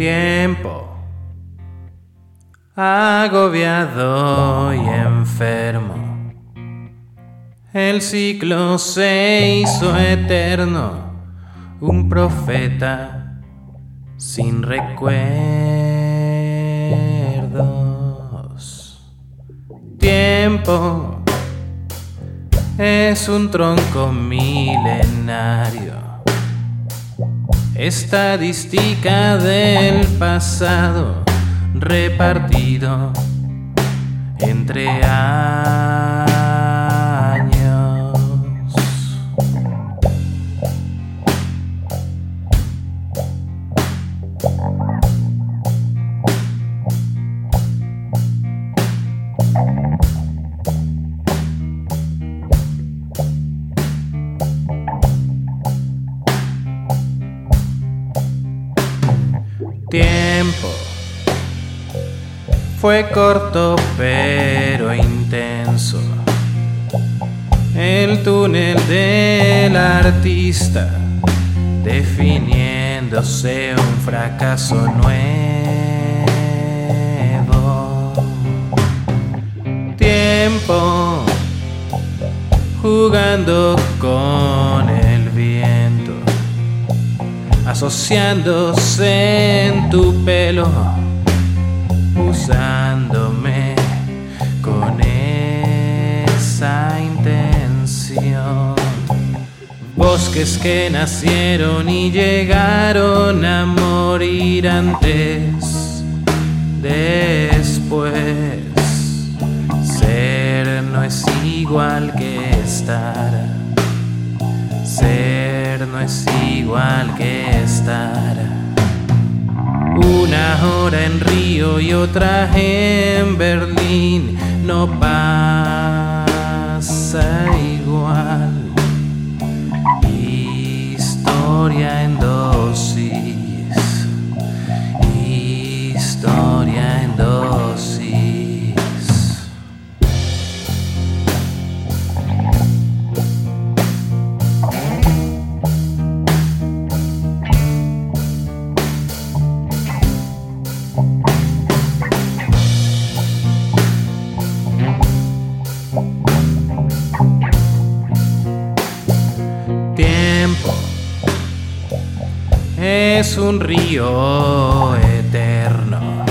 Tiempo. Agobiado y enfermo. El ciclo se hizo eterno. Un profeta sin recuerdos. Tiempo es un tronco milenario estadística del pasado repartido entre años. Tiempo. Fue corto pero intenso. El túnel del artista definiéndose un fracaso nuevo. Tiempo jugando con viento asociándose en tu pelo, usándome con esa intención. Bosques que nacieron y llegaron a morir antes, después. Ser no es igual que estar. Ser no es igual que estar. Una hora en Río y otra en Berlín no pasa Es un río eterno,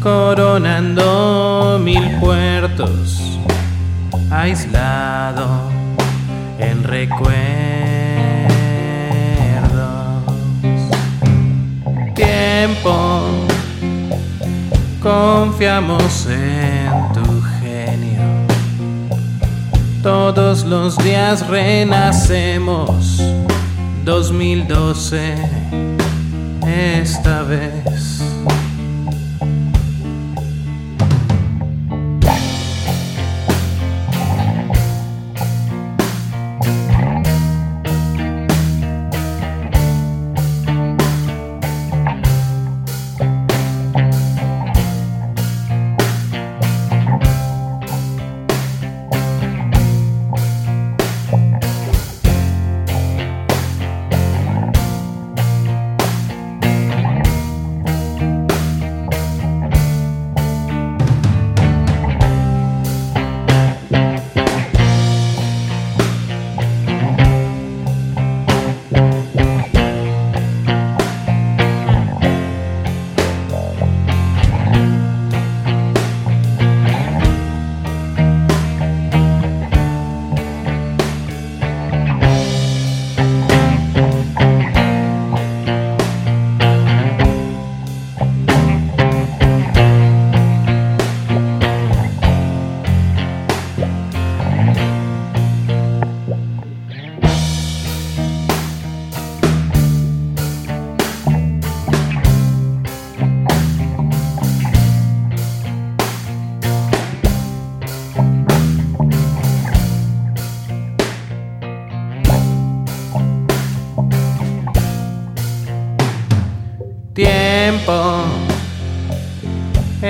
coronando mil puertos, aislado en recuerdos. Tiempo, confiamos en tu. Todos los días renacemos. 2012, esta vez.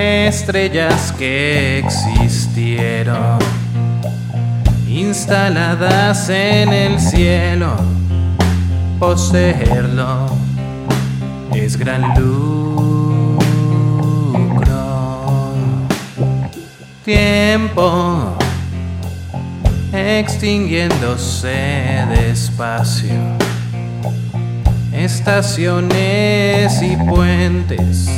Estrellas que existieron, instaladas en el cielo, poseerlo es gran lucro. Tiempo extinguiéndose despacio. Estaciones y puentes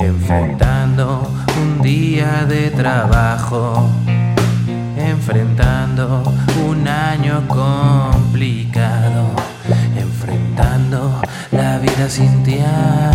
enfrentando un día de trabajo, enfrentando un año complicado, enfrentando la vida sin ti a mi lado.